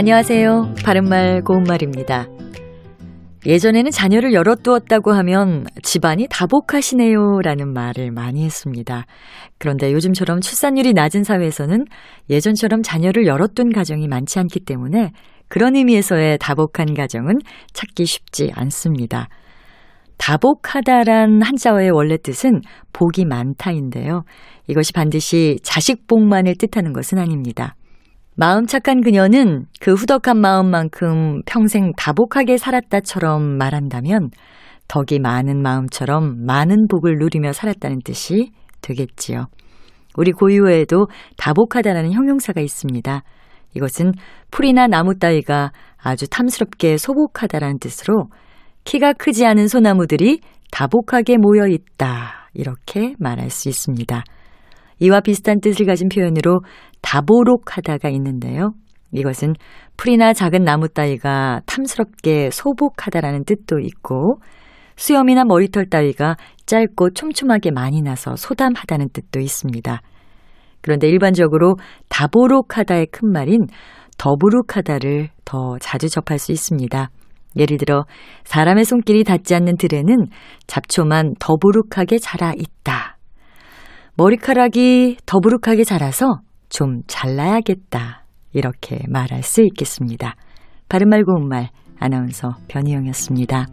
안녕하세요. 바른말 고운말입니다. 예전에는 자녀를 열어두었다고 하면 집안이 다복하시네요 라는 말을 많이 했습니다. 그런데 요즘처럼 출산율이 낮은 사회에서는 예전처럼 자녀를 열어둔 가정이 많지 않기 때문에 그런 의미에서의 다복한 가정은 찾기 쉽지 않습니다. 다복하다란 한자어의 원래 뜻은 복이 많다인데요. 이것이 반드시 자식 복만을 뜻하는 것은 아닙니다. 마음 착한 그녀는 그 후덕한 마음만큼 평생 다복하게 살았다처럼 말한다면 덕이 많은 마음처럼 많은 복을 누리며 살았다는 뜻이 되겠지요. 우리 고유어에도 다복하다라는 형용사가 있습니다. 이것은 풀이나 나무 따위가 아주 탐스럽게 소복하다라는 뜻으로 키가 크지 않은 소나무들이 다복하게 모여 있다. 이렇게 말할 수 있습니다. 이와 비슷한 뜻을 가진 표현으로 다보록하다가 있는데요. 이것은 풀이나 작은 나무 따위가 탐스럽게 소복하다라는 뜻도 있고 수염이나 머리털 따위가 짧고 촘촘하게 많이 나서 소담하다는 뜻도 있습니다. 그런데 일반적으로 다보록하다의 큰 말인 더부룩하다를 더 자주 접할 수 있습니다. 예를 들어 사람의 손길이 닿지 않는 들에는 잡초만 더부룩하게 자라 있다. 머리카락이 더부룩하게 자라서 좀 잘라야겠다. 이렇게 말할 수 있겠습니다. 바른말 고운말 아나운서 변희영이었습니다.